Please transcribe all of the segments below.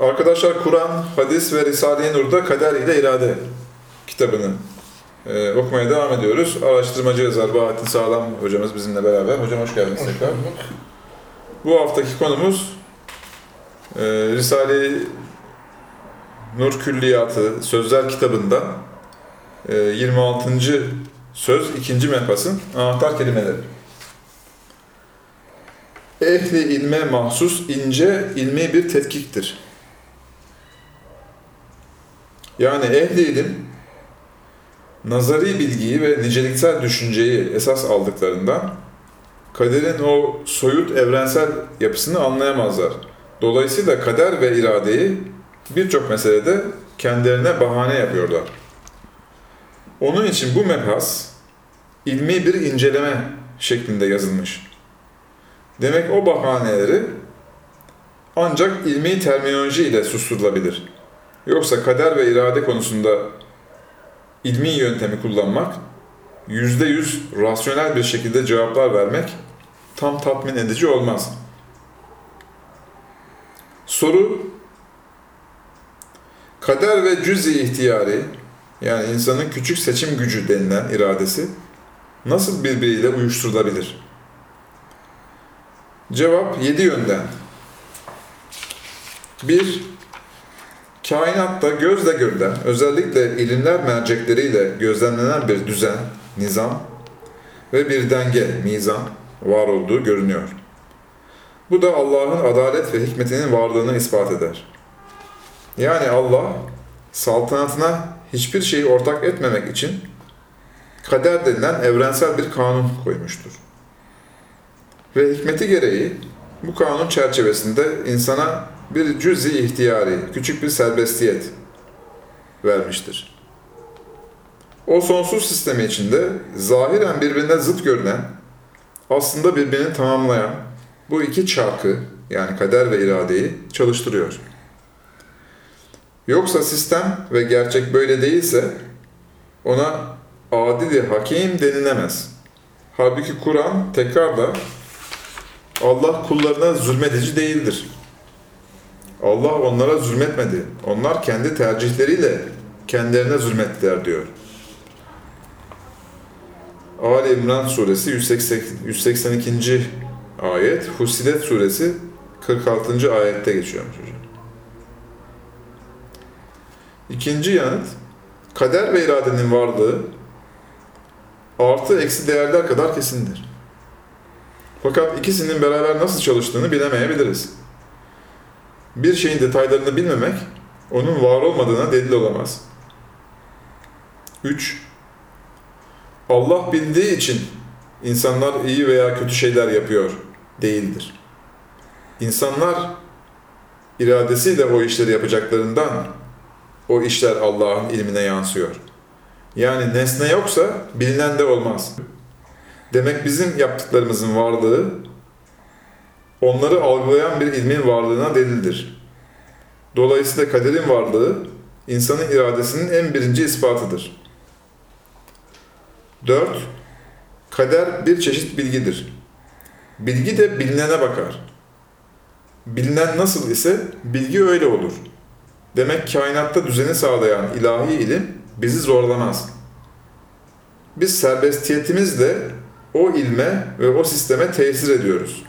Arkadaşlar Kur'an, hadis ve Risale-i Nur'da Kader ile İrade kitabını e, okumaya devam ediyoruz. Araştırmacı yazar Bahattin Sağlam hocamız bizimle beraber. Hocam hoş geldiniz tekrar. Bu haftaki konumuz e, Risale-i Nur Külliyatı Sözler kitabında e, 26. söz 2. mefasın anahtar kelimeleri. Ehli ilme mahsus ince ilmi bir tetkiktir. Yani ehli ilim nazari bilgiyi ve niceliksel düşünceyi esas aldıklarından kaderin o soyut evrensel yapısını anlayamazlar. Dolayısıyla kader ve iradeyi birçok meselede kendilerine bahane yapıyorlar. Onun için bu mebhas ilmi bir inceleme şeklinde yazılmış. Demek o bahaneleri ancak ilmi terminoloji ile susturulabilir. Yoksa kader ve irade konusunda ilmi yöntemi kullanmak, yüzde yüz rasyonel bir şekilde cevaplar vermek tam tatmin edici olmaz. Soru, kader ve cüz-i ihtiyari, yani insanın küçük seçim gücü denilen iradesi, nasıl birbiriyle uyuşturulabilir? Cevap yedi yönden. Bir, kainatta gözle görülen, özellikle ilimler mercekleriyle gözlemlenen bir düzen, nizam ve bir denge, mizan var olduğu görünüyor. Bu da Allah'ın adalet ve hikmetinin varlığını ispat eder. Yani Allah, saltanatına hiçbir şeyi ortak etmemek için kader denilen evrensel bir kanun koymuştur. Ve hikmeti gereği bu kanun çerçevesinde insana bir cüz-i ihtiyari, küçük bir serbestiyet vermiştir. O sonsuz sistemi içinde zahiren birbirine zıt görünen, aslında birbirini tamamlayan bu iki çarkı yani kader ve iradeyi çalıştırıyor. Yoksa sistem ve gerçek böyle değilse ona adil hakim denilemez. Halbuki Kur'an tekrar da Allah kullarına zulmedici değildir. Allah onlara zulmetmedi. Onlar kendi tercihleriyle kendilerine zulmettiler diyor. Ali İmran suresi 182. ayet, Fussilet suresi 46. ayette geçiyormuş hocam. İkinci yanıt, kader ve iradenin varlığı artı eksi değerler kadar kesindir. Fakat ikisinin beraber nasıl çalıştığını bilemeyebiliriz. Bir şeyin detaylarını bilmemek, onun var olmadığına delil olamaz. 3. Allah bildiği için insanlar iyi veya kötü şeyler yapıyor değildir. İnsanlar iradesiyle o işleri yapacaklarından o işler Allah'ın ilmine yansıyor. Yani nesne yoksa bilinen de olmaz. Demek bizim yaptıklarımızın varlığı onları algılayan bir ilmin varlığına delildir. Dolayısıyla kaderin varlığı insanın iradesinin en birinci ispatıdır. 4. Kader bir çeşit bilgidir. Bilgi de bilinene bakar. Bilinen nasıl ise bilgi öyle olur. Demek kainatta düzeni sağlayan ilahi ilim bizi zorlamaz. Biz serbestiyetimizle o ilme ve o sisteme tesir ediyoruz.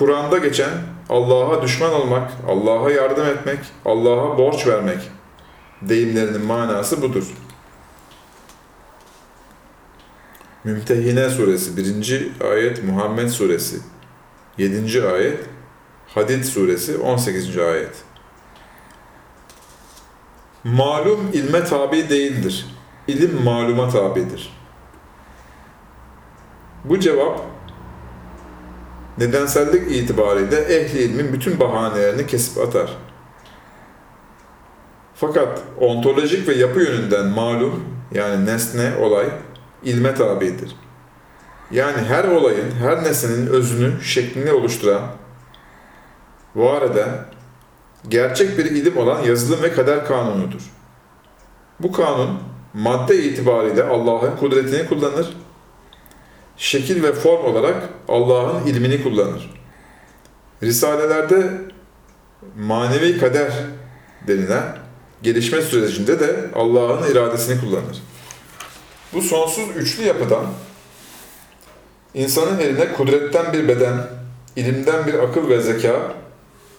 Kur'an'da geçen Allah'a düşman olmak, Allah'a yardım etmek, Allah'a borç vermek deyimlerinin manası budur. Mümtehine suresi 1. ayet Muhammed suresi 7. ayet Hadid suresi 18. ayet Malum ilme tabi değildir. İlim maluma tabidir. Bu cevap nedensellik itibariyle ehli ilmin bütün bahanelerini kesip atar. Fakat ontolojik ve yapı yönünden malum yani nesne, olay ilme tabidir. Yani her olayın, her nesnenin özünü, şeklini oluşturan, var eden, gerçek bir ilim olan yazılım ve kader kanunudur. Bu kanun madde itibariyle Allah'ın kudretini kullanır, şekil ve form olarak Allah'ın ilmini kullanır. Risalelerde manevi kader denilen gelişme sürecinde de Allah'ın iradesini kullanır. Bu sonsuz üçlü yapıdan insanın eline kudretten bir beden, ilimden bir akıl ve zeka,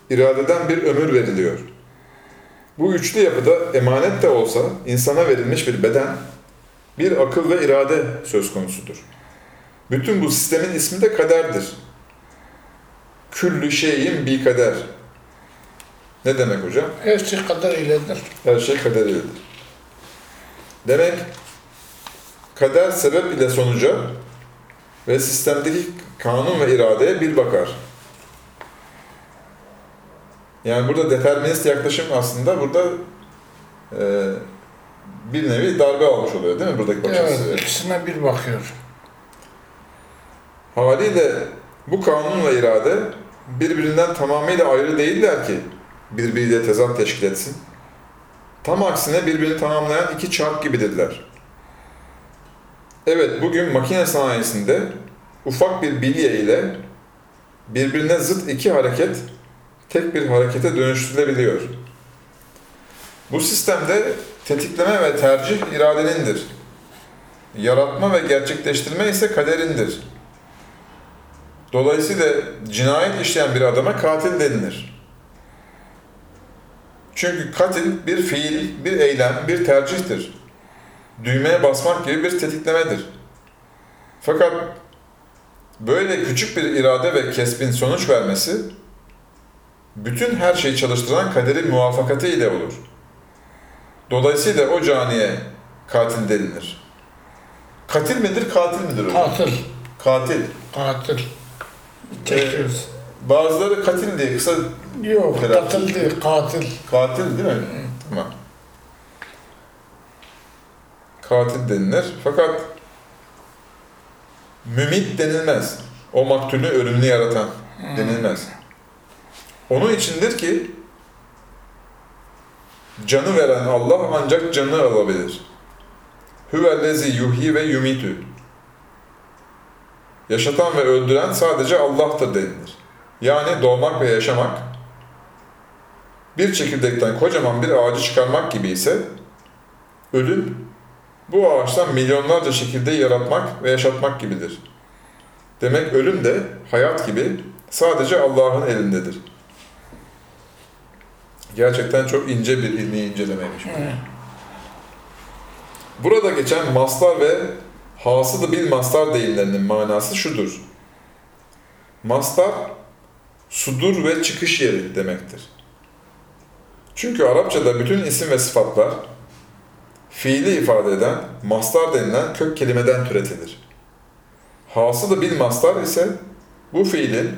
iradeden bir ömür veriliyor. Bu üçlü yapıda emanet de olsa insana verilmiş bir beden, bir akıl ve irade söz konusudur. Bütün bu sistemin ismi de kaderdir. Küllü şeyin bir kader. Ne demek hocam? Her şey kadar iledir. Her şey kader iledir. Demek kader sebep ile sonuca ve sistemdeki kanun ve iradeye bir bakar. Yani burada determinist yaklaşım aslında burada e, bir nevi darbe almış oluyor değil mi buradaki bakış? Evet, ikisine bir bakıyor. Haliyle bu kanun ve irade birbirinden tamamıyla ayrı değiller ki birbiriyle tezat teşkil etsin. Tam aksine birbirini tamamlayan iki çark gibidirler. Evet, bugün makine sanayisinde ufak bir bilye ile birbirine zıt iki hareket tek bir harekete dönüştürülebiliyor. Bu sistemde tetikleme ve tercih iradenindir. Yaratma ve gerçekleştirme ise kaderindir. Dolayısıyla cinayet işleyen bir adama katil denilir. Çünkü katil bir fiil, bir eylem, bir tercihtir. Düğmeye basmak gibi bir tetiklemedir. Fakat böyle küçük bir irade ve kesbin sonuç vermesi, bütün her şeyi çalıştıran kaderin muvafakati ile olur. Dolayısıyla o caniye katil denilir. Katil midir, katil midir o? Katil. Katil. Katil. Çekiyoruz. Bazıları katil diye kısa Yok, Telaffuz. katil değil, katil. katil değil mi? Tamam. Katil denilir. Fakat mümit denilmez. O maktulü ölümlü yaratan denilmez. Onun içindir ki canı veren Allah ancak canı alabilir. Hüvellezi yuhi ve yumitü. Yaşatan ve öldüren sadece Allah'tır denilir. Yani doğmak ve yaşamak, bir çekirdekten kocaman bir ağacı çıkarmak gibi ise ölüm bu ağaçtan milyonlarca çekirdeği yaratmak ve yaşatmak gibidir. Demek ölüm de hayat gibi sadece Allah'ın elindedir. Gerçekten çok ince bir ilmi incelemeymiş. Burada geçen mastar ve hasılı bil mastar deyimlerinin manası şudur. Mastar, sudur ve çıkış yeri demektir. Çünkü Arapçada bütün isim ve sıfatlar fiili ifade eden mastar denilen kök kelimeden türetilir. Hasılı bil mastar ise bu fiilin,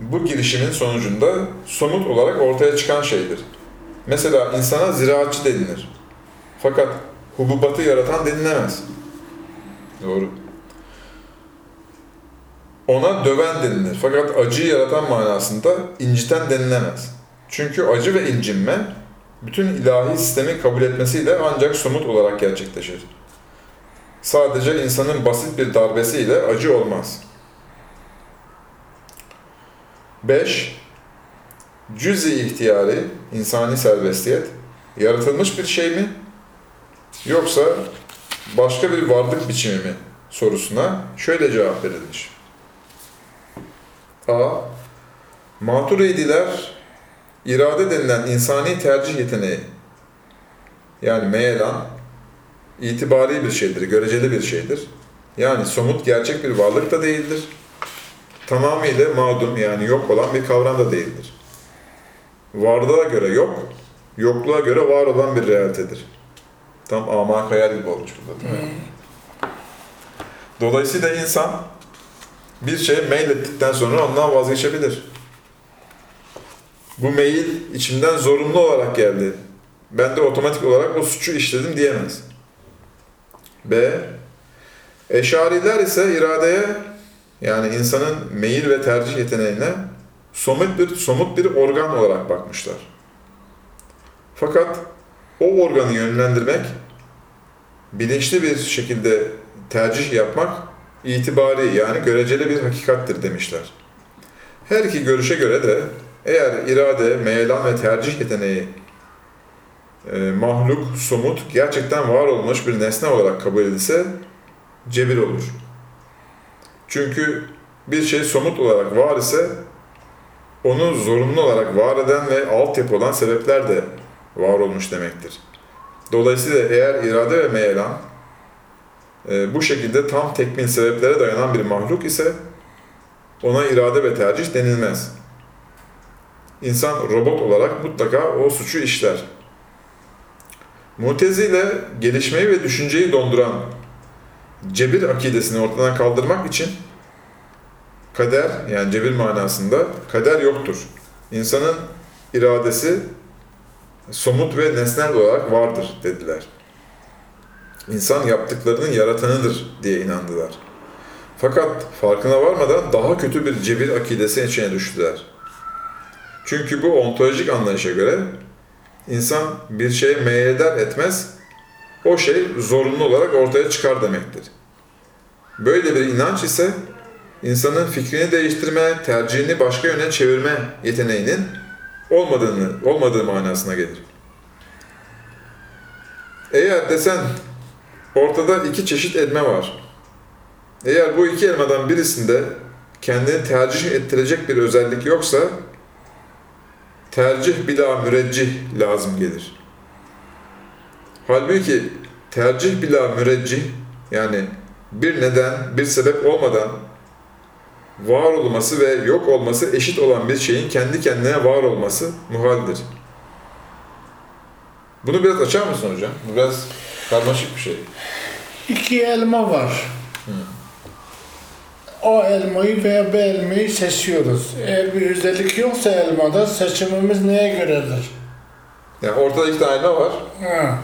bu girişimin sonucunda somut olarak ortaya çıkan şeydir. Mesela insana ziraatçı denilir. Fakat hububatı yaratan denilemez. Doğru. Ona döven denilir. Fakat acıyı yaratan manasında inciten denilemez. Çünkü acı ve incinme bütün ilahi sistemi kabul etmesiyle ancak somut olarak gerçekleşir. Sadece insanın basit bir darbesiyle acı olmaz. 5. Cüz-i ihtiyari, insani serbestiyet, yaratılmış bir şey mi? Yoksa başka bir varlık biçimi mi? sorusuna şöyle cevap verilmiş. A. Maturidiler irade denilen insani tercih yeteneği yani meyelan itibari bir şeydir, göreceli bir şeydir. Yani somut gerçek bir varlık da değildir. Tamamıyla mağdum yani yok olan bir kavram da değildir. Varlığa göre yok, yokluğa göre var olan bir realitedir. Tam ama hayal gibi olmuş burada değil mi? Dolayısıyla insan bir şeye meylettikten sonra ondan vazgeçebilir. Bu meyil içimden zorunlu olarak geldi. Ben de otomatik olarak o suçu işledim diyemez. B. Eşariler ise iradeye yani insanın meyil ve tercih yeteneğine somut bir somut bir organ olarak bakmışlar. Fakat o organı yönlendirmek, bilinçli bir şekilde tercih yapmak itibari yani göreceli bir hakikattir demişler. Her iki görüşe göre de Eğer irade, meyelan ve tercih yeteneği e, mahluk, somut, gerçekten var olmuş bir nesne olarak kabul edilse cebir olur. Çünkü bir şey somut olarak var ise onu zorunlu olarak var eden ve altyapı olan sebepler de var olmuş demektir. Dolayısıyla eğer irade ve meyelan e, bu şekilde tam tekmin sebeplere dayanan bir mahluk ise ona irade ve tercih denilmez. İnsan robot olarak mutlaka o suçu işler. Mutezile gelişmeyi ve düşünceyi donduran cebir akidesini ortadan kaldırmak için kader yani cebir manasında kader yoktur. İnsanın iradesi somut ve nesnel olarak vardır dediler. İnsan yaptıklarının yaratanıdır diye inandılar. Fakat farkına varmadan daha kötü bir cebir akidesi içine düştüler. Çünkü bu ontolojik anlayışa göre insan bir şeye meyyeder etmez, o şey zorunlu olarak ortaya çıkar demektir. Böyle bir inanç ise insanın fikrini değiştirme, tercihini başka yöne çevirme yeteneğinin olmadığını, olmadığı manasına gelir. Eğer desen ortada iki çeşit elma var. Eğer bu iki elmadan birisinde kendini tercih ettirecek bir özellik yoksa tercih bila müreccih lazım gelir. Halbuki tercih bila müreccih yani bir neden, bir sebep olmadan var olması ve yok olması eşit olan bir şeyin kendi kendine var olması muhaldir. Bunu biraz açar mısın hocam? Bu biraz karmaşık bir şey. İki elma var. O elmayı veya bu elmayı seçiyoruz. Eğer bir özellik yoksa elmada seçimimiz neye göredir? Yani ortada iki tane elma var. Ha.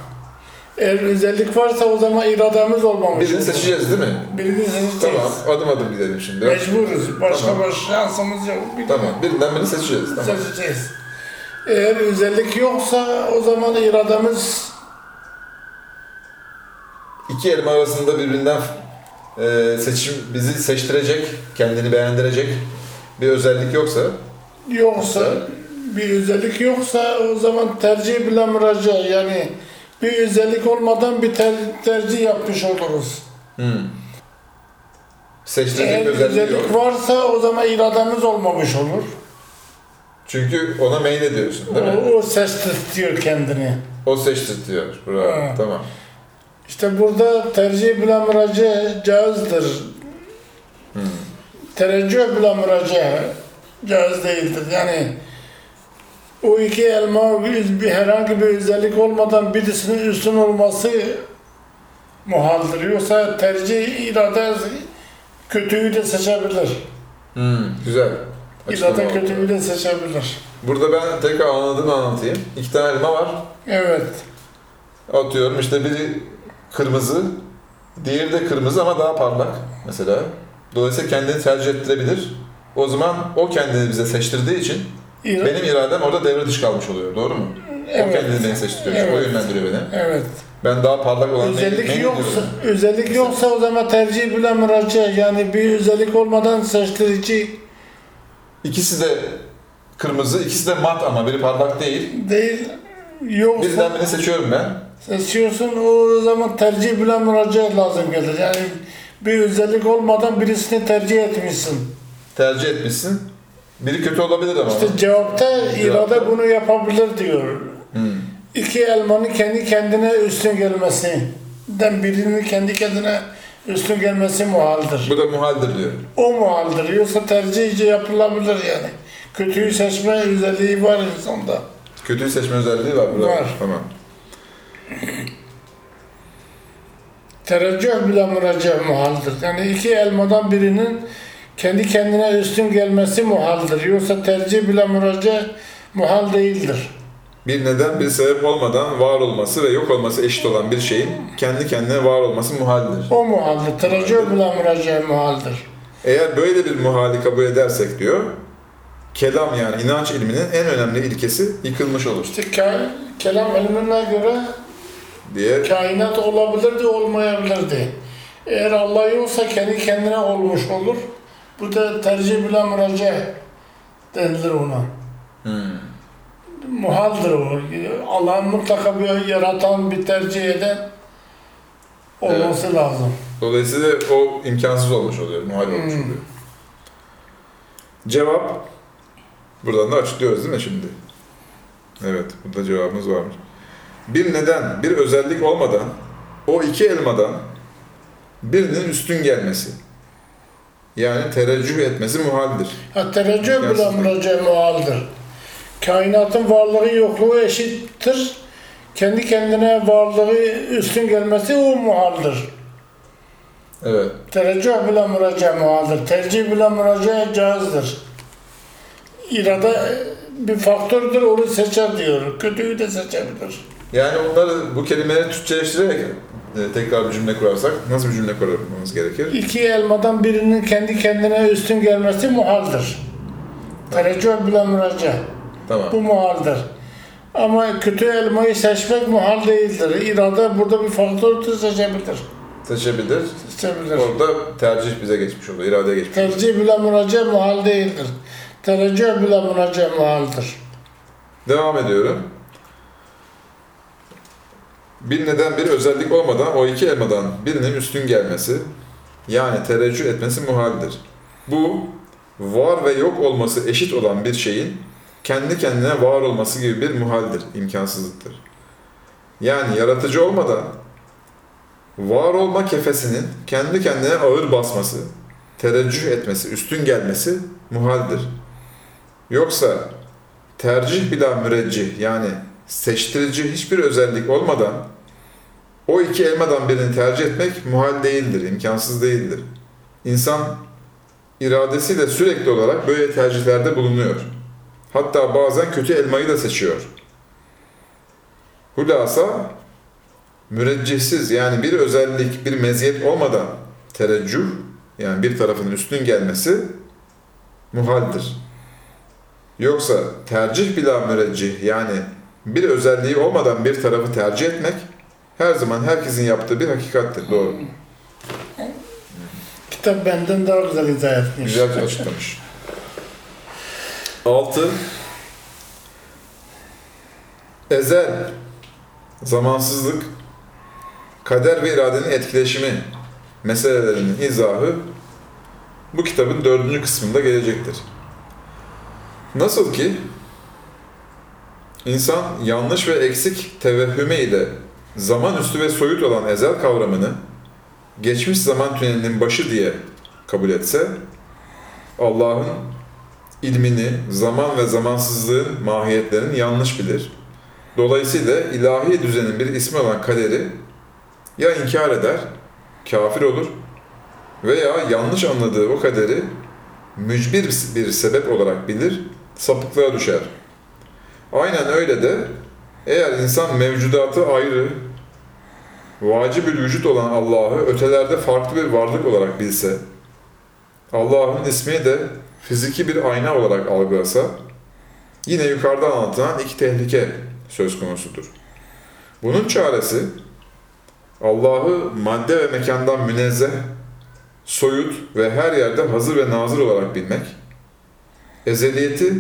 Eğer özellik varsa o zaman irademiz olmamış. Birini seçeceğiz değil mi? Birini seçeceğiz. Tamam, adım adım gidelim şimdi. Mecburuz. Başka Tamam. bir şansımız yok. Bir Tamam, birinden birini seçeceğiz. Tamam. seçeceğiz. Eğer özellik yoksa o zaman irademiz İki elma arasında birbirinden e, seçim bizi seçtirecek, kendini beğendirecek bir özellik yoksa yoksa bir özellik yoksa o zaman tercih bile müracaat yani bir özellik olmadan bir ter- tercih yapmış oluruz. hmm. seçtirecek Eğer bir özellik özellik yok. varsa o zaman irademiz olmamış olur. Çünkü ona meylediyorsun değil mi? O, o seçtirtiyor kendini. O seçtirtiyor. Bravo. Ha. Tamam. İşte burada tercih bile müracaat caizdir. Hmm. Tereccüh bile müracaat caiz değildir. Yani o iki elma bir, herhangi bir özellik olmadan birisinin üstün olması muhaldir. Yoksa tercih irade kötüyü de seçebilir. Hmm, güzel. Açıklama İrade oldu. kötüyü de seçebilir. Burada ben tekrar anladığımı anlatayım. İki tane elma var. Evet. Atıyorum işte biri kırmızı, diğeri de kırmızı ama daha parlak mesela. Dolayısıyla kendini tercih ettirebilir. O zaman o kendini bize seçtirdiği için İra- benim iradem orada devre dışı kalmış oluyor. Doğru mu? O Evet. kendini beni seçtiriyor. O Evet. yönlendiriyor beni. Evet. Ben daha parlak olan Özellik neyim yoksa, diyorum. özellik yoksa o zaman tercih bile müracaat yani bir özellik olmadan seçtirici İkisi de kırmızı, ikisi de mat ama biri parlak değil. değil. Yoksa Birinden birini seçiyorum ben. seçiyorsun o zaman tercih bile müracaat lazım gelir. Yani bir özellik olmadan birisini tercih etmişsin. Tercih etmişsin. Biri kötü olabilir ama. İşte cevapta irade bunu yapabilir diyor. Hmm. İki elmanın kendi kendine üstün gelmesi, den birinin kendi kendine üstün gelmesi muhaldir. Bu da muhaldir diyor. O muhaldir. Yoksa tercihce yapılabilir yani. Kötüyü seçme özelliği var insanda. Kötüyü seçme özelliği var burada. Var. Tamam. Tereccüh bile müracaat muhaldir. Yani iki elmadan birinin kendi kendine üstün gelmesi muhaldir. Yoksa tercih bile müracaat muhal değildir. Bir neden, bir sebep olmadan var olması ve yok olması eşit olan bir şeyin kendi kendine var olması muhaldir. O muhaldir. Tereccüh bile müracaat muhaldir. Eğer böyle bir muhali kabul edersek diyor, kelam yani inanç ilminin en önemli ilkesi yıkılmış olur İşte ka- kelam ilmine göre diye kainat olabilirdi, olmayabilirdi. Eğer Allah yoksa kendi kendine olmuş olur. Bu da tercih bile müracaat denilir ona. Hmm. Muhaldır o. Allah'ın mutlaka bir yaratan, bir tercih eden olması lazım. Dolayısıyla o imkansız olmuş oluyor, muhal olmuş Hmm. oluyor. Cevap, buradan da açıklıyoruz değil mi şimdi? Evet, burada cevabımız varmış. Bir neden, bir özellik olmadan o iki elmadan birinin üstün gelmesi. Yani tereccüh etmesi muhaldir. Ha, tereccüh bile müracaat muhaldır. Kainatın varlığı yokluğu eşittir. Kendi kendine varlığı üstün gelmesi o muhaldir. Evet, Tereccüh bile müracaat muhaldir. Tercih bile müracaat caizdir. İrade bir faktördür, onu seçer diyor. Kötüyü de seçebilir. yani onları bu kelimeleri Türkçeleştirerek e, tekrar bir cümle kurarsak nasıl bir cümle kurmamız gerekir? İki elmadan birinin kendi kendine üstün gelmesi muhaldir. Tereccüh bile müracaat. Tamam. Bu muhaldir. Ama kötü elmayı seçmek muhal değildir. İrade burada bir faktör seçebilir. Seçebilir. Seçebilir. Orada tercih bize geçmiş oluyor, iradeye geçmiş. Tercih bile müracaat muhal değildir. Tereccüh bile müracaat muhaldir. Devam ediyorum. Bir neden bir özellik olmadan o iki elmadan birinin üstün gelmesi yani tereccüh etmesi muhaldir. Bu var ve yok olması eşit olan bir şeyin kendi kendine var olması gibi bir muhaldir, imkansızlıktır. Yani yaratıcı olmadan var olma kefesinin kendi kendine ağır basması, tereccüh etmesi, üstün gelmesi muhaldir. Yoksa tercih bila müreccih yani seçtirici hiçbir özellik olmadan o iki elmadan birini tercih etmek muhal değildir, imkansız değildir. İnsan iradesiyle sürekli olarak böyle tercihlerde bulunuyor. Hatta bazen kötü elmayı da seçiyor. Hulasa müreccihsiz yani bir özellik, bir meziyet olmadan tereccüh yani bir tarafın üstün gelmesi muhaldir. Yoksa tercih bila müreccih yani bir özelliği olmadan bir tarafı tercih etmek her zaman herkesin yaptığı bir hakikattir. Doğru. Kitap benden daha güzel izah etmiş. Güzel açıklamış. 6. Ezel, zamansızlık, kader ve iradenin etkileşimi meselelerinin izahı bu kitabın dördüncü kısmında gelecektir. Nasıl ki insan yanlış ve eksik tevehhüme ile zaman üstü ve soyut olan ezel kavramını geçmiş zaman tünelinin başı diye kabul etse, Allah'ın ilmini, zaman ve zamansızlığın mahiyetlerini yanlış bilir. Dolayısıyla ilahi düzenin bir ismi olan kaderi ya inkar eder, kafir olur veya yanlış anladığı o kaderi mücbir bir sebep olarak bilir, sapıklığa düşer. Aynen öyle de eğer insan mevcudatı ayrı, vacibül vücut olan Allah'ı ötelerde farklı bir varlık olarak bilse, Allah'ın ismini de fiziki bir ayna olarak algılasa, yine yukarıda anlatılan iki tehlike söz konusudur. Bunun çaresi, Allah'ı madde ve mekandan münezzeh, soyut ve her yerde hazır ve nazır olarak bilmek, ezeliyeti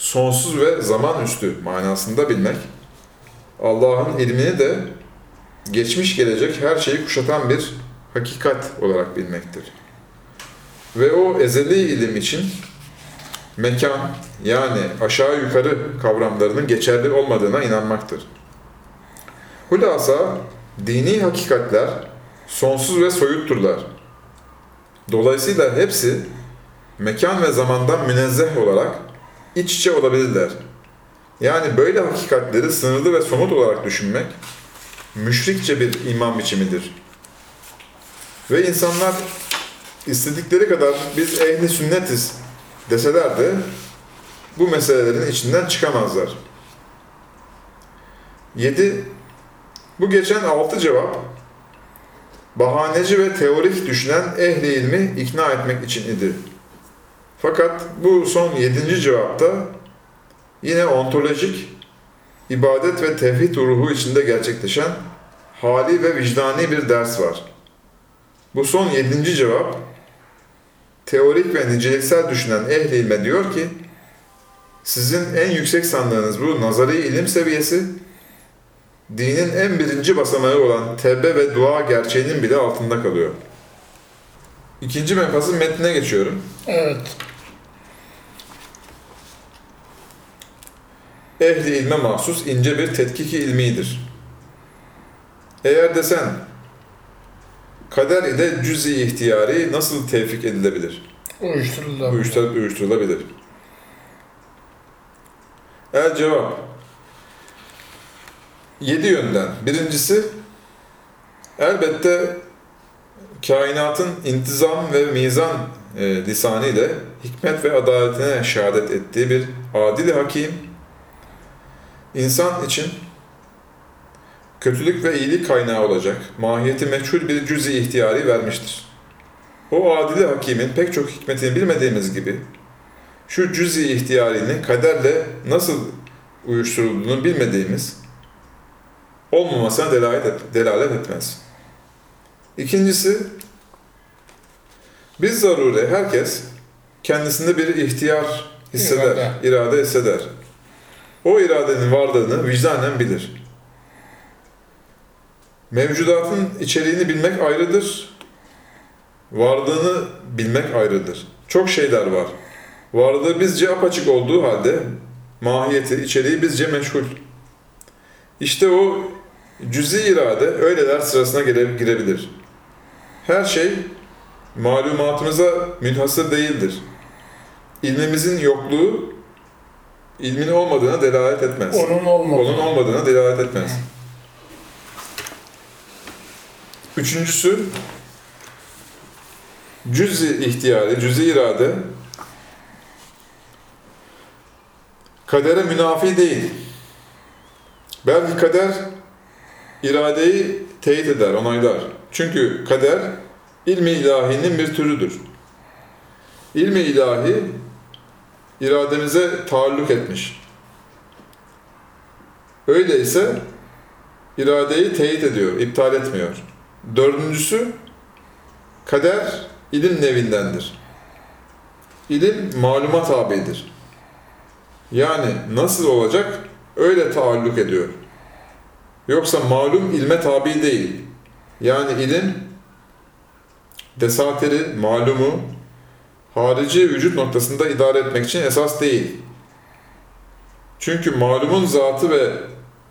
sonsuz ve zaman üstü manasında bilmek, Allah'ın ilmini de geçmiş gelecek her şeyi kuşatan bir hakikat olarak bilmektir. Ve o ezeli ilim için mekan yani aşağı yukarı kavramlarının geçerli olmadığına inanmaktır. Hulasa dini hakikatler sonsuz ve soyutturlar. Dolayısıyla hepsi mekan ve zamandan münezzeh olarak iç içe olabilirler. Yani böyle hakikatleri sınırlı ve somut olarak düşünmek müşrikçe bir iman biçimidir. Ve insanlar istedikleri kadar biz ehli sünnetiz deseler de bu meselelerin içinden çıkamazlar. 7. Bu geçen altı cevap bahaneci ve teorik düşünen ehli ilmi ikna etmek için idi. Fakat bu son yedinci cevapta yine ontolojik, ibadet ve tevhid ruhu içinde gerçekleşen hali ve vicdani bir ders var. Bu son yedinci cevap, teorik ve niceliksel düşünen ehl ilme diyor ki, Sizin en yüksek sandığınız bu nazari ilim seviyesi, dinin en birinci basamağı olan tevbe ve dua gerçeğinin bile altında kalıyor. İkinci menfasın metnine geçiyorum. Evet. Ehli ilme mahsus ince bir tetkiki ilmidir. Eğer desen, kader ile cüz-i ihtiyari nasıl tevfik edilebilir? Uyuşturuldu. Uyuştur, uyuşturulabilir. El cevap. Yedi yönden. Birincisi, elbette kainatın intizam ve mizan e, lisanı ile hikmet ve adaletine şehadet ettiği bir adil hakim, insan için kötülük ve iyilik kaynağı olacak, mahiyeti meçhul bir cüz-i ihtiyari vermiştir. O adili hakimin pek çok hikmetini bilmediğimiz gibi, şu cüz-i ihtiyarinin kaderle nasıl uyuşturulduğunu bilmediğimiz, olmamasına delalet, et, delalet etmez. İkincisi, biz zarure herkes kendisinde bir ihtiyar hisseder, İrade. irade hisseder. O iradenin varlığını vicdanen bilir. Mevcudatın içeriğini bilmek ayrıdır, varlığını bilmek ayrıdır. Çok şeyler var. Varlığı bizce apaçık olduğu halde mahiyeti, içeriği bizce meşgul. İşte o cüzi irade öyleler sırasına gire- girebilir. Her şey malumatımıza münhasır değildir. İlmimizin yokluğu ilmin olmadığına delalet etmez. Onun olmadı. Onun olmadığına delalet etmez. Üçüncüsü cüz-i ihtiyari, cüz-i irade kadere münafi değil. Belki kader iradeyi teyit eder, onaylar. Çünkü kader ilmi ilahinin bir türüdür. İlmi ilahi irademize taalluk etmiş. Öyleyse iradeyi teyit ediyor, iptal etmiyor. Dördüncüsü, kader ilim nevindendir. İlim maluma tabidir. Yani nasıl olacak öyle taalluk ediyor. Yoksa malum ilme tabi değil. Yani ilim desatiri, malumu harici vücut noktasında idare etmek için esas değil. Çünkü malumun zatı ve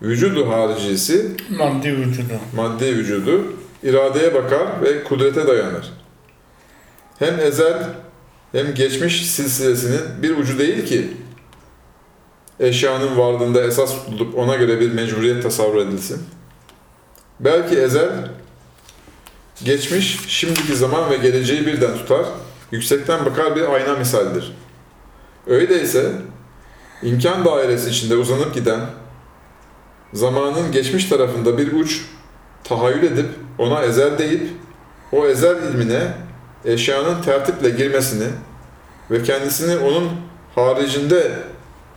vücudu haricisi, Maddi vücudu. maddi vücudu iradeye bakar ve kudrete dayanır. Hem ezel hem geçmiş silsilesinin bir ucu değil ki eşyanın varlığında esas tutulup ona göre bir mecburiyet tasavvur edilsin. Belki ezel, geçmiş, şimdiki zaman ve geleceği birden tutar, yüksekten bakar bir ayna misaldir. Öyleyse, imkan dairesi içinde uzanıp giden, zamanın geçmiş tarafında bir uç tahayyül edip ona ezel deyip, o ezel ilmine eşyanın tertiple girmesini ve kendisini onun haricinde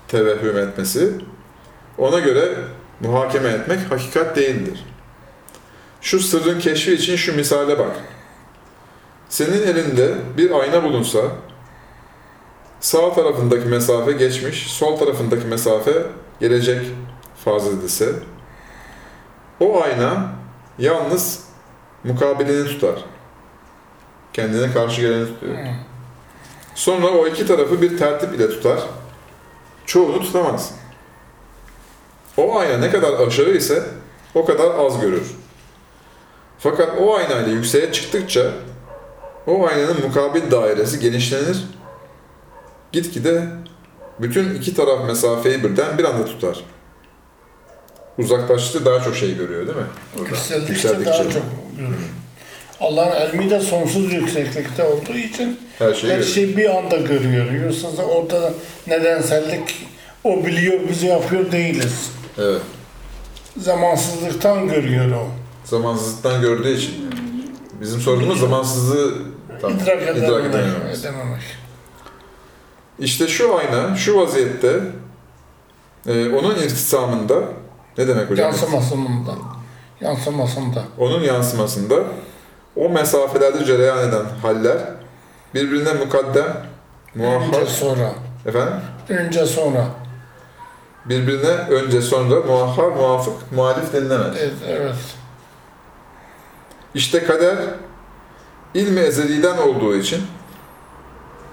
tevehhüm etmesi, ona göre muhakeme etmek hakikat değildir. Şu sırrın keşfi için şu misale bak. Senin elinde bir ayna bulunsa, sağ tarafındaki mesafe geçmiş, sol tarafındaki mesafe gelecek farz edilse, o ayna yalnız mukabilini tutar. Kendine karşı geleni tutuyor. Hı. Sonra o iki tarafı bir tertip ile tutar. Çoğunu tutamaz. O ayna ne kadar aşağı ise o kadar az görür. Fakat o ayna ile yükseğe çıktıkça o aynanın mukabil dairesi genişlenir. Gitgide bütün iki taraf mesafeyi birden bir anda tutar. Uzaklaştıkça daha çok şey görüyor değil mi? Orada. Yükseldikçe daha çok görür. Allah'ın ilmi de sonsuz yükseklikte olduğu için Her şeyi her görüyor. şeyi bir anda görüyor. Yoksa da orada nedensellik o biliyor biz yapıyor değiliz. Evet. Zamansızlıktan görüyor o. Zamansızlıktan gördüğü için. Bizim sorunumuz zamansızlığı tam İdrak idrak edememek. edememek. İşte şu ayna, şu vaziyette e, onun irtisamında ne demek hocam? Yansımasında. Yansımasında. Onun yansımasında o mesafelerde cereyan eden haller birbirine mukaddem, Önce muahhar, sonra. Efendim? Önce sonra. Birbirine önce sonra muahhar, muvafık, muhalif denilemez. Evet. evet. İşte kader ilmi ezeliden olduğu için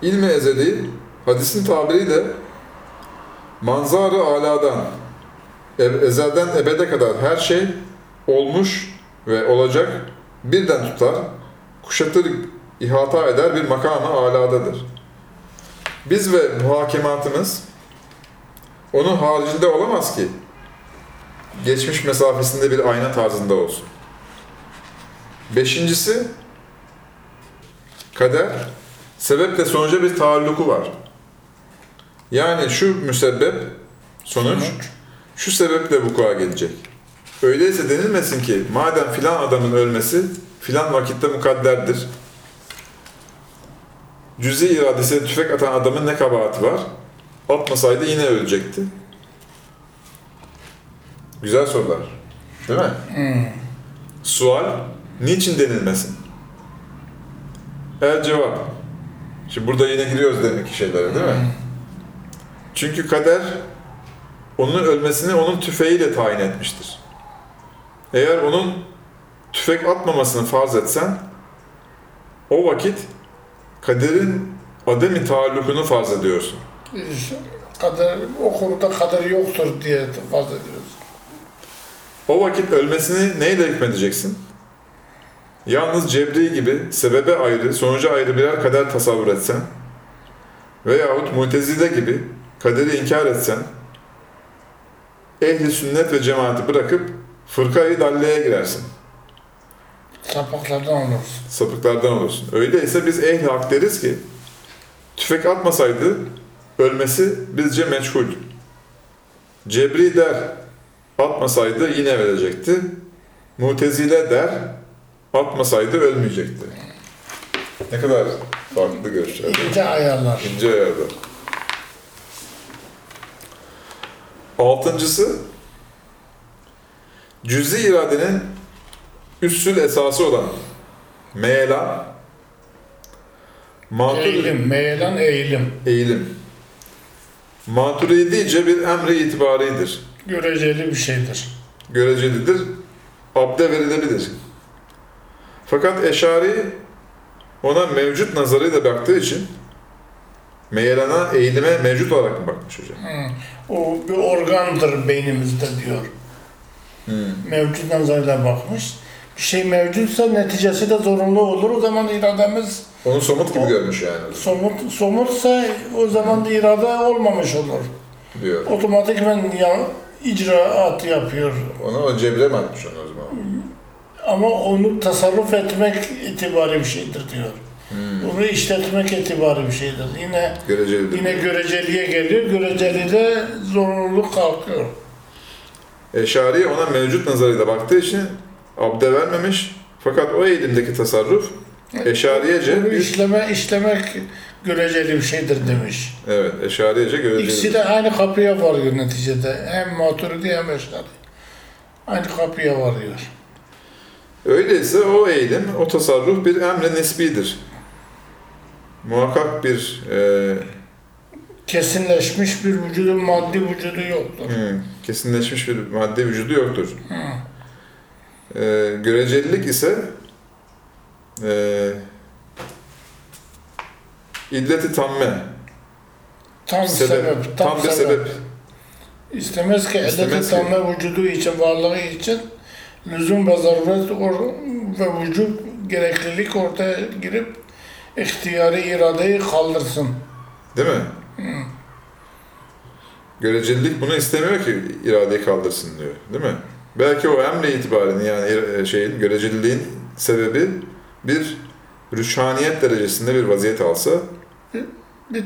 ilmi ezeli hadisin tabiriyle manzarı aladan ezelden ebede kadar her şey olmuş ve olacak birden tutar, kuşatır, ihata eder bir makamı aladadır. Biz ve muhakematımız onun haricinde olamaz ki geçmiş mesafesinde bir ayna tarzında olsun. Beşincisi, kader, sebeple sonuca bir taalluku var. Yani şu müsebbep, sonuç, şu sebeple vuku'a gelecek. Öyleyse denilmesin ki, madem filan adamın ölmesi filan vakitte mukadderdir. Cüzi iradesine tüfek atan adamın ne kabahati var? Atmasaydı yine ölecekti. Güzel sorular. Değil mi? Hmm. Sual, niçin denilmesin? El cevap. Şimdi burada yine giriyoruz demek ki şeylere değil mi? Çünkü kader onun ölmesini onun tüfeğiyle tayin etmiştir. Eğer onun tüfek atmamasını farz etsen, o vakit kaderin ademi taallukunu farz ediyorsun. Kader, o konuda kader yoktur diye farz ediyoruz. O vakit ölmesini neyle hükmedeceksin? Yalnız cebri gibi sebebe ayrı, sonuca ayrı birer kader tasavvur etsen veyahut mutezile gibi kaderi inkar etsen ehli sünnet ve cemaati bırakıp fırkayı dalleye girersin. Sapıklardan oluruz. Sapıklardan olursun. Öyleyse biz ehli hak deriz ki tüfek atmasaydı ölmesi bizce meçhul. Cebri der atmasaydı yine verecekti. Mutezile der atmasaydı ölmeyecekti. Ne kadar farklı görüşler. İnce ayarlar. İnce ayarda. Altıncısı cüzi iradenin üssül esası olan meyelan matur Eğilim, meyelan eğilim. eğilim. Maturidice bir emri itibaridir. Göreceli bir şeydir. Görecelidir. Abde verilebilir. Fakat Eşari ona mevcut nazarıyla baktığı için meyelana, eğilime mevcut olarak mı bakmış hocam? Hı. O bir organdır beynimizde diyor. Hmm. Mevcut nazarıyla bakmış. Bir şey mevcutsa neticesi de zorunlu olur. O zaman irademiz Onu somut gibi O- görmüş yani somut, somutsa o zaman da irade olmamış olur. diyor. Otomatikmen ya, icraat yapıyor. Onu o cebre mi atmış onu o zaman? Ama onu tasarruf etmek itibari bir şeydir diyor. Hmm. Onu işletmek itibari bir şeydir. Yine Görecelidir. yine göreceliye geliyor. Göreceli'de zorunluluk kalkıyor. Eşari ona mevcut nazarıyla baktığı için abde vermemiş. Fakat o eğilimdeki tasarruf eşariyece Bunu bir, işleme, işlemek göreceli bir şeydir demiş. evet eşariyece İkisi görecelidir. de aynı kapıya varıyor neticede. Hem Maturidi hem Eşari. Aynı kapıya varıyor. Öyleyse o eğilim, o tasarruf bir emre nisbidir. Muhakkak bir e, Kesinleşmiş bir vücudu, maddi vücudu yoktur. hmm, kesinleşmiş bir madde vücudu yoktur. Hı. E, görecelilik ise e, illeti tamme, Tam sebep, sebep, tam, tam bir sebep. sebep. İstemez ki ki. tamme vücudu için, varlığı için lüzum ve zaruret or- ve vücut gereklilik ortaya girip ihtiyari iradeyi kaldırsın. Değil mi? Görecelilik bunu istemiyor ki iradeyi kaldırsın diyor. Değil mi? Belki o emre itibarını yani ir- şeyin, göreceliliğin sebebi bir rüşhaniyet derecesinde bir vaziyet alsa Bir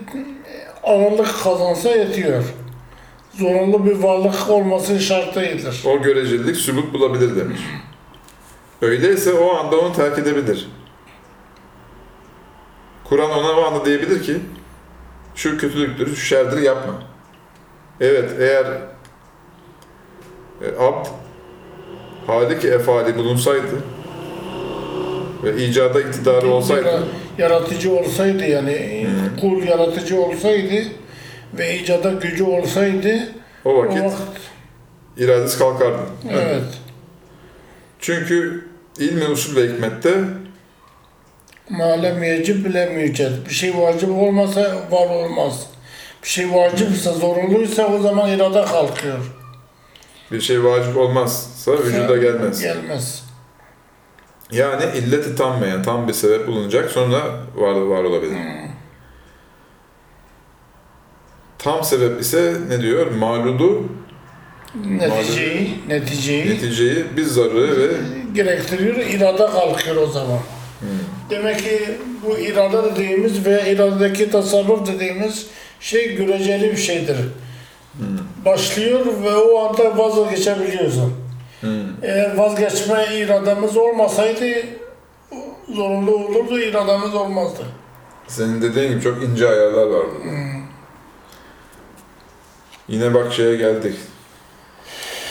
ağırlık kazansa yetiyor. Zorunlu bir varlık olması şart değildir. o görecelilik sübut bulabilir demiş. Öyleyse o anda onu terk edebilir. Kur'an ona o anda diyebilir ki şu kötülüktür, şu şerdir yapma. Evet eğer e, abd halik efali bulunsaydı ve icada iktidarı olsaydı Yara- Yaratıcı olsaydı yani kul yaratıcı olsaydı ve icada gücü olsaydı O o vakit vakit iradesi kalkardı. evet. Çünkü ilmi usul ve hikmette Malem yecib bile müced. Bir şey vacip olmasa var olmaz. Bir şey vacipse, zorunluysa o zaman irade kalkıyor. bir şey vacip olmazsa vücuda gelmez. Gelmez. Yani illeti tanmayan, tam bir sebep bulunacak sonra var, var olabilir. Tam sebep ise ne diyor? Malulu Neticeyi, neticeyi neticeyi bir zararı ve gerektiriyor, irade kalkıyor o zaman. Demek ki bu irade dediğimiz ve iradedeki tasarruf dediğimiz şey göreceli bir şeydir. Başlıyor ve o anda vazgeçebiliyorsun. Hmm. Eğer vazgeçme irademiz olmasaydı zorunlu olurdu, irademiz olmazdı. senin dediğin gibi çok ince ayarlar var burada. Yine bak şeye geldik.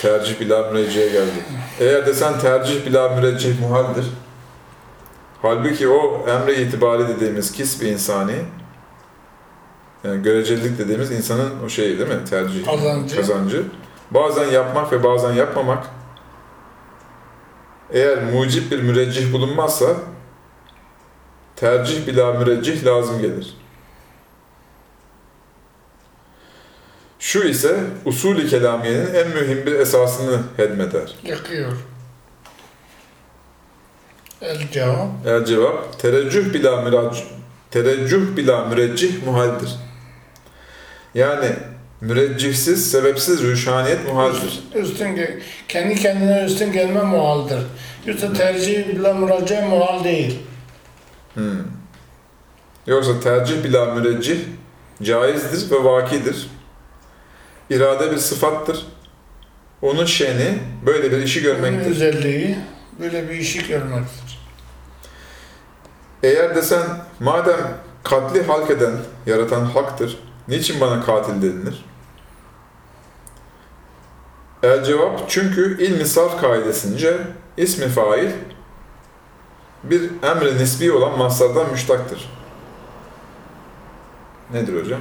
Tercih bila mürecceye geldik. Eğer desen tercih bila mürecceh muhaldir. Halbuki o emre itibari dediğimiz kisbi insani yani görecelilik dediğimiz insanın o şeyi değil mi? Tercih, Kazancı. kazancı. Bazen yapmak ve bazen yapmamak. Eğer mucip bir müreccih bulunmazsa tercih bila müreccih lazım gelir. Şu ise usulü kelamiyenin en mühim bir esasını hedmeder. Yakıyor. El cevap. El cevap tereccüh bila mirac tereccüh bila müreccih muhaldir. Yani müreccihsiz, sebepsiz rüşhaniyet muhaldir. Üstün, kendi kendine üstün gelme muhaldir. Yoksa tercih bile müracaat muhal değil. Hmm. Yoksa tercih bila müreccih caizdir ve vakidir. İrade bir sıfattır. Onun şeni böyle bir işi Onun görmektir. özelliği böyle bir işi görmektir. Eğer desen madem katli halk eden, yaratan haktır, niçin bana katil denilir? El cevap çünkü ilmi sarf kaidesince ismi fail bir emre nisbi olan maslardan müştaktır. Nedir hocam?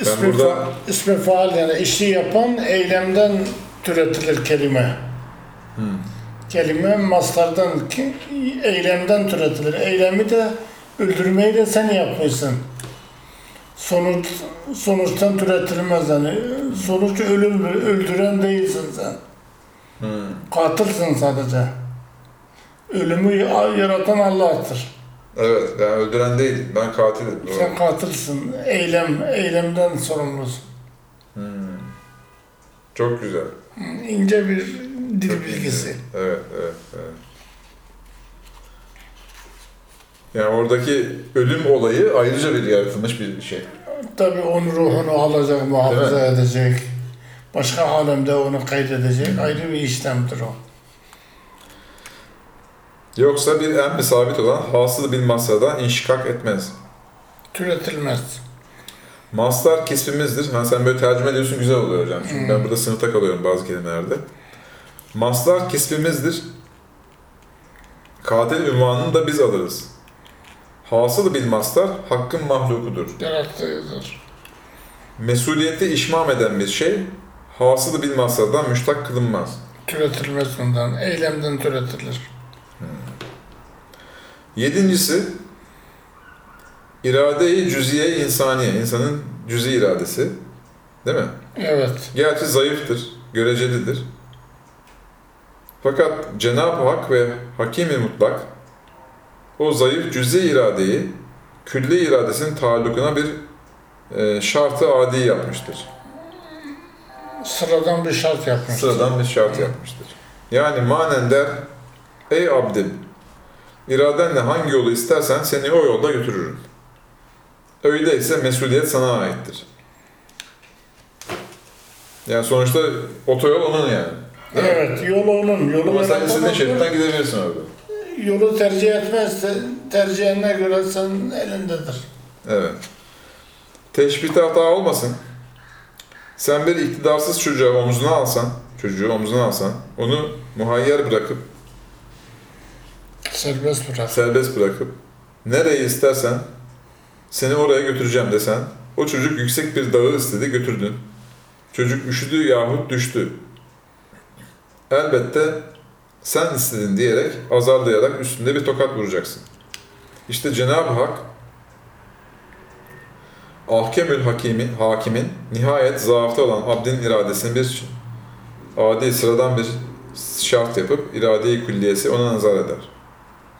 İsmi, burada- fa- ismi faal yani işi yapan eylemden türetilir kelime. Hmm. Kelime mastardan, ki- eylemden türetilir. Eylemi de öldürmeyi de sen yapmışsın. Sonuç, sonuçtan türetilmez yani. Sonuç ölüm, öldüren değilsin sen. Hmm. Katilsin sadece. Ölümü yaratan Allah'tır. Evet, yani öldüren değil, ben katilim. Doğru. Sen katilsin. Eylem, eylemden sorumlusun. Hmm. Çok güzel. İnce bir dil Çok bilgisi. iyi. Evet, evet, evet. Yani oradaki ölüm olayı ayrıca bir yaratılmış bir şey. Tabii onun ruhunu alacak, muhafaza edecek. Başka alemde onu kaydedecek. Ayrı bir işlemdir o. Yoksa bir emri sabit olan hasıl bir masradan inşikak etmez. Türetilmez. Maslar kisbimizdir. Ha, sen böyle tercüme ediyorsun güzel oluyor hocam. Çünkü ben burada sınıfta kalıyorum bazı kelimelerde. Maslar kisbimizdir. Katil ünvanını da biz alırız. Hasıl bil maslar hakkın mahlukudur. Yarattığıdır. Mesuliyeti işmam eden bir şey hasılı bil maslardan müştak kılınmaz. Türetilmez ondan. Eylemden türetilir. Yedincisi irade-i cüziye insaniye, insanın cüzi iradesi. Değil mi? Evet. Gerçi zayıftır, görecelidir. Fakat Cenab-ı Hak ve Hakim-i Mutlak o zayıf cüzi iradeyi külli iradesinin taallukuna bir e, şartı adi yapmıştır. Sıradan bir şart yapmış. Sıradan bir şart yapmıştır. Yani manen der, ey abdim, iradenle hangi yolu istersen seni o yolda götürürüm. Öyleyse mesuliyet sana aittir. Yani sonuçta otoyol onun yani. Değil mi? Evet. Yol onun. Yolu Ama sen istediğin şeritten gidebilirsin orada. Yolu tercih etmezse tercihine göre senin elindedir. Evet. Teşbihte hata olmasın. Sen bir iktidarsız çocuğu omzuna alsan, çocuğu omzuna alsan, onu muhayyer bırakıp, Serbest bırak. serbest bırakıp, nereyi istersen seni oraya götüreceğim desen, o çocuk yüksek bir dağı istedi götürdün. Çocuk üşüdü yahut düştü. Elbette sen istedin diyerek azarlayarak üstünde bir tokat vuracaksın. İşte Cenab-ı Hak Ahkemül Hakimi, hakimin nihayet zaafta olan abdin iradesini bir adi sıradan bir şart yapıp irade-i külliyesi ona nazar eder.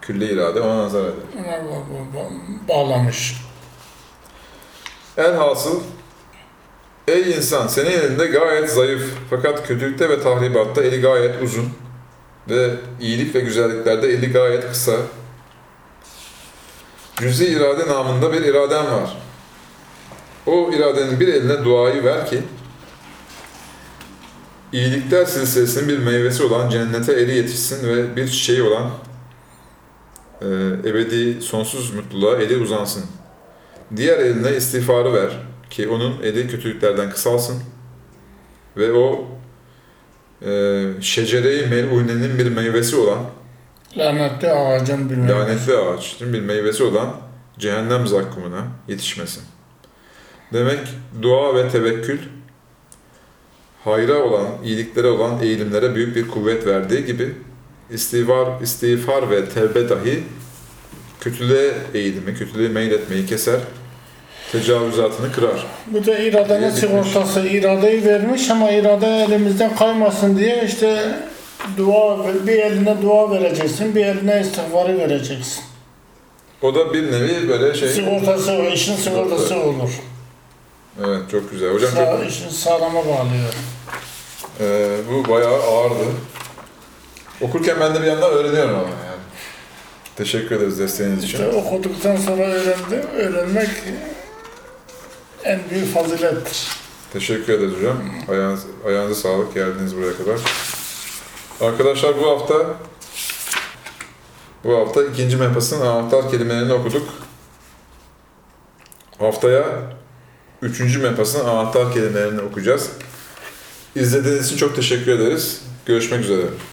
Külli irade ona nazar eder. Ona ba- ba- ba- bağlamış. Elhasıl Ey insan senin elinde gayet zayıf fakat kötülükte ve tahribatta eli gayet uzun ve iyilik ve güzelliklerde eli gayet kısa. Cüzi irade namında bir iraden var. O iradenin bir eline duayı ver ki iyilikler silsilesinin bir meyvesi olan cennete eli yetişsin ve bir çiçeği olan e, ebedi sonsuz mutluluğa eli uzansın. Diğer eline istiğfarı ver ki onun eli kötülüklerden kısalsın ve o e, şecere-i mel'unenin bir meyvesi olan, Lanetli ağacın bilmem. lanetli ağaçın bir meyvesi olan cehennem zakkumuna yetişmesin. Demek dua ve tevekkül hayra olan, iyiliklere olan eğilimlere büyük bir kuvvet verdiği gibi istiğfar, istiğfar ve tevbe dahi kötülüğe eğilimi, kötülüğe meyletmeyi keser, tecavüzatını kırar. Bu da iradenin sigortası. İradeyi vermiş ama irade elimizden kaymasın diye işte dua bir eline dua vereceksin, bir eline istiğfarı vereceksin. O da bir nevi böyle şey. Sigortası, o işin sigortası olur. Evet çok güzel. Hocam Sağ, çok, işin sağlama bağlıyor. Ee, bu bayağı ağırdı. Okurken ben de bir yandan öğreniyorum ama yani. Teşekkür ederiz desteğiniz için. İşte okuduktan sonra öğrendi, öğrenmek en büyük fazilettir. Teşekkür ederiz hocam. Ayağınız, ayağınıza sağlık geldiniz buraya kadar. Arkadaşlar bu hafta bu hafta ikinci mepasın anahtar kelimelerini okuduk. Haftaya üçüncü mepasın anahtar kelimelerini okuyacağız. İzlediğiniz için çok teşekkür ederiz. Görüşmek üzere.